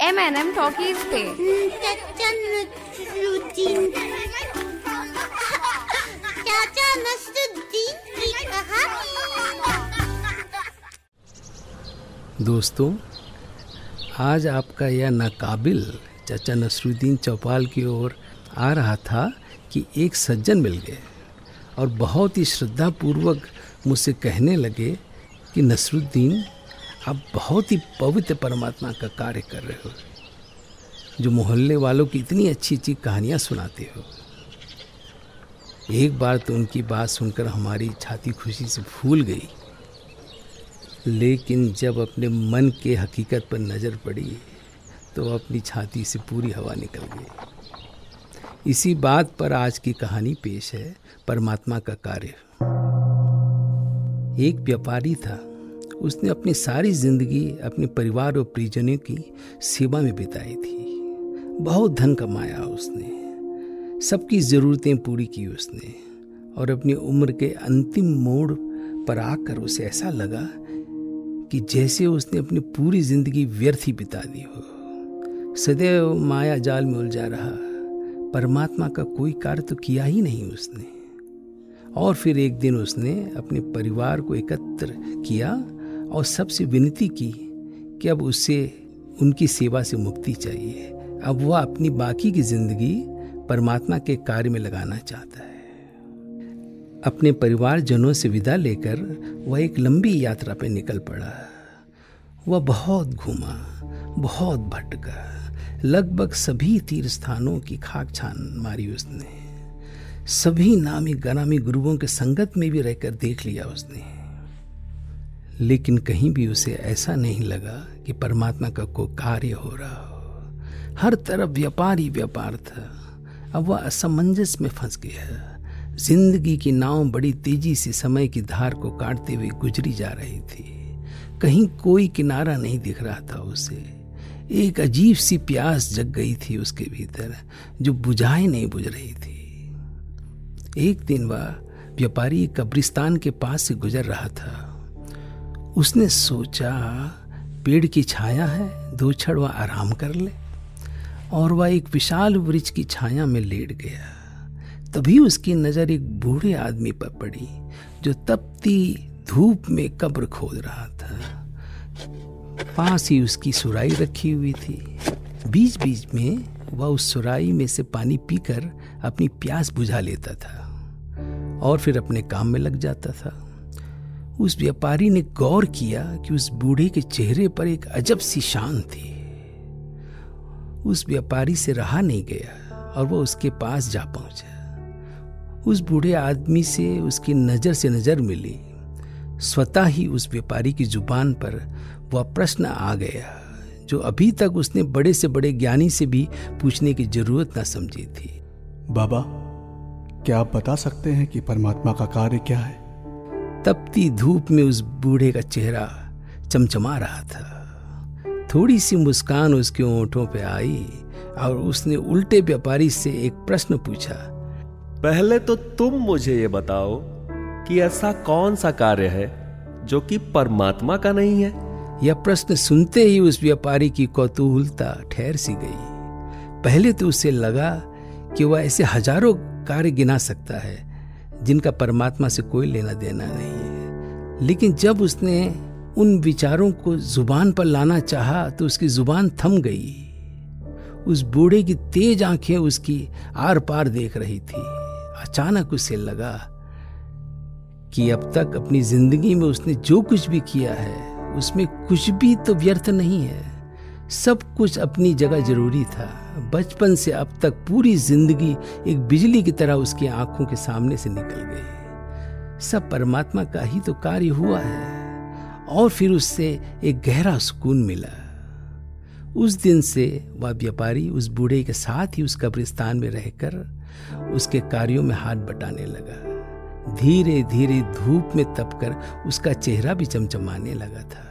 Talkies पे चाचा चाचा नसरुद्दीन की कहानी। दोस्तों आज आपका यह नाकाबिल चाचा नसरुद्दीन चौपाल की ओर आ रहा था कि एक सज्जन मिल गए और बहुत ही श्रद्धापूर्वक मुझसे कहने लगे कि नसरुद्दीन आप बहुत ही पवित्र परमात्मा का कार्य कर रहे हो, जो मोहल्ले वालों की इतनी अच्छी अच्छी कहानियाँ सुनाते हो। एक बार तो उनकी बात सुनकर हमारी छाती खुशी से फूल गई। लेकिन जब अपने मन के हकीकत पर नज़र पड़ी तो अपनी छाती से पूरी हवा निकल गई। इसी बात पर आज की कहानी पेश है, परमात्मा का कार्य। एक व्यापारी था। उसने अपनी सारी ज़िंदगी अपने परिवार और परिजनों की सेवा में बिताई थी। बहुत धन कमाया उसने। सबकी ज़रूरतें पूरी की उसने और अपनी उम्र के अंतिम मोड़ पर आकर उसे ऐसा लगा कि जैसे उसने अपनी पूरी ज़िंदगी व्यर्थ ही बिता दी हो। सदैव माया जाल में उलझा रहा। परमात्मा का कोई कार्य तो किया ही नहीं उसने। और फिर एक दिन उसने अपने परिवार को एकत्र किया और सबसे विनती की कि अब उसे, उनकी सेवा से मुक्ति चाहिए। अब वह अपनी बाकी की ज़िंदगी परमात्मा के कार्य में लगाना चाहता है। अपने परिवारजनों से विदा लेकर वह एक लंबी यात्रा पर निकल पड़ा। वह बहुत घूमा, बहुत भटका। लगभग सभी तीर्थ स्थानों की खाक छान मारी उसने। सभी नामी गनामी गुरुओं के संगत में भी रहकर देख लिया उसने। लेकिन कहीं भी उसे ऐसा नहीं लगा कि परमात्मा का कोई कार्य हो रहा हो। हर तरफ़ व्यापार ही व्यापार था। अब वह असमंजस में फंस गया। ज़िंदगी की नाव बड़ी तेज़ी से समय की धार को काटते हुए गुजरी जा रही थी। कहीं कोई किनारा नहीं दिख रहा था उसे। एक अजीब सी प्यास जग गई थी उसके भीतर, जो बुझाए नहीं बुझ रही थी। एक दिन वह व्यापारी कब्रिस्तान के पास से गुजर रहा था। उसने सोचा, पेड़ की छाया है, दो क्षण वह आराम कर ले। और वह एक विशाल वृक्ष की छाया में लेट गया। तभी उसकी नज़र एक बूढ़े आदमी पर पड़ी, जो तपती धूप में कब्र खोद रहा था। पास ही उसकी सुराई रखी हुई थी। बीच बीच में वह उस सुराई में से पानी पीकर अपनी प्यास बुझा लेता था और फिर अपने काम में लग जाता था। उस व्यापारी ने गौर किया कि उस बूढ़े के चेहरे पर एक अजब सी शान थी। उस व्यापारी से रहा नहीं गया और वह उसके पास जा पहुँचा। उस बूढ़े आदमी से उसकी नज़र से नज़र मिली। स्वतः ही उस व्यापारी की ज़ुबान पर वह प्रश्न आ गया, जो अभी तक उसने बड़े से बड़े ज्ञानी से भी पूछने की ज़रूरत ना समझी थी। बाबा, क्या आप बता सकते हैं कि परमात्मा का कार्य क्या है? तपती धूप में उस बूढ़े का चेहरा चमचमा रहा था। थोड़ी सी मुस्कान उसके ओंठों पे आई और उसने उल्टे व्यापारी से एक प्रश्न पूछा पहले तो तुम मुझे ये बताओ कि ऐसा कौन सा कार्य है जो कि परमात्मा का नहीं है? यह प्रश्न सुनते ही उस व्यापारी की कौतूहलता ठहर सी गई। पहले तो उसे लगा कि वह ऐसे हज़ारों कार्य गिना सकता है जिनका परमात्मा से कोई लेना देना नहीं है। लेकिन जब उसने उन विचारों को ज़ुबान पर लाना चाहा तो उसकी ज़ुबान थम गई। उस बूढ़े की तेज आँखें उसकी आर पार देख रही थी। अचानक उसे लगा कि अब तक अपनी ज़िंदगी में उसने जो कुछ भी किया है, उसमें कुछ भी तो व्यर्थ नहीं है। सब कुछ अपनी जगह ज़रूरी था। बचपन से अब तक पूरी ज़िंदगी एक बिजली की तरह उसकी आँखों के सामने से निकल गई। सब परमात्मा का ही तो कार्य हुआ है, और फिर उससे एक गहरा सुकून मिला। उस दिन से वह व्यापारी उस बूढ़े के साथ ही उस कब्रिस्तान में रहकर उसके कार्यों में हाथ बटाने लगा। धीरे धीरे धूप में तपकर उसका चेहरा भी चमचमाने लगा था।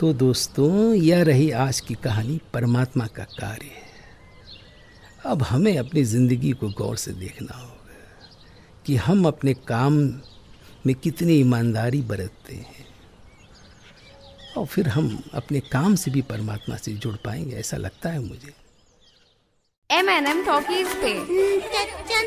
तो दोस्तों यह रही आज की कहानी परमात्मा का कार्य अब हमें अपनी ज़िंदगी को गौर से देखना होगा कि हम अपने काम में कितनी ईमानदारी बरतते हैं। और फिर हम अपने काम से भी परमात्मा से जुड़ पाएँगे ऐसा लगता है मुझे। एम एन एम टॉकीज पे। चाचा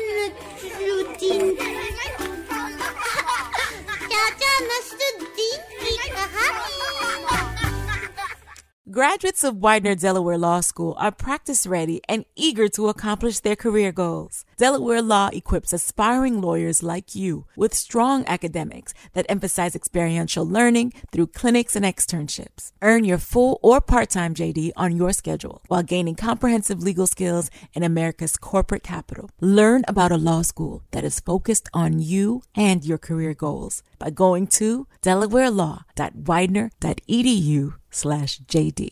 Graduates of Widener Delaware Law School are practice ready and eager to accomplish their career goals. Delaware Law equips aspiring lawyers like you with strong academics that emphasize experiential learning through clinics and externships. Earn your full or part-time JD on your schedule while gaining comprehensive legal skills in America's corporate capital. Learn about a law school that is focused on you and your career goals by going to delawarelaw.widener.edu slash JD.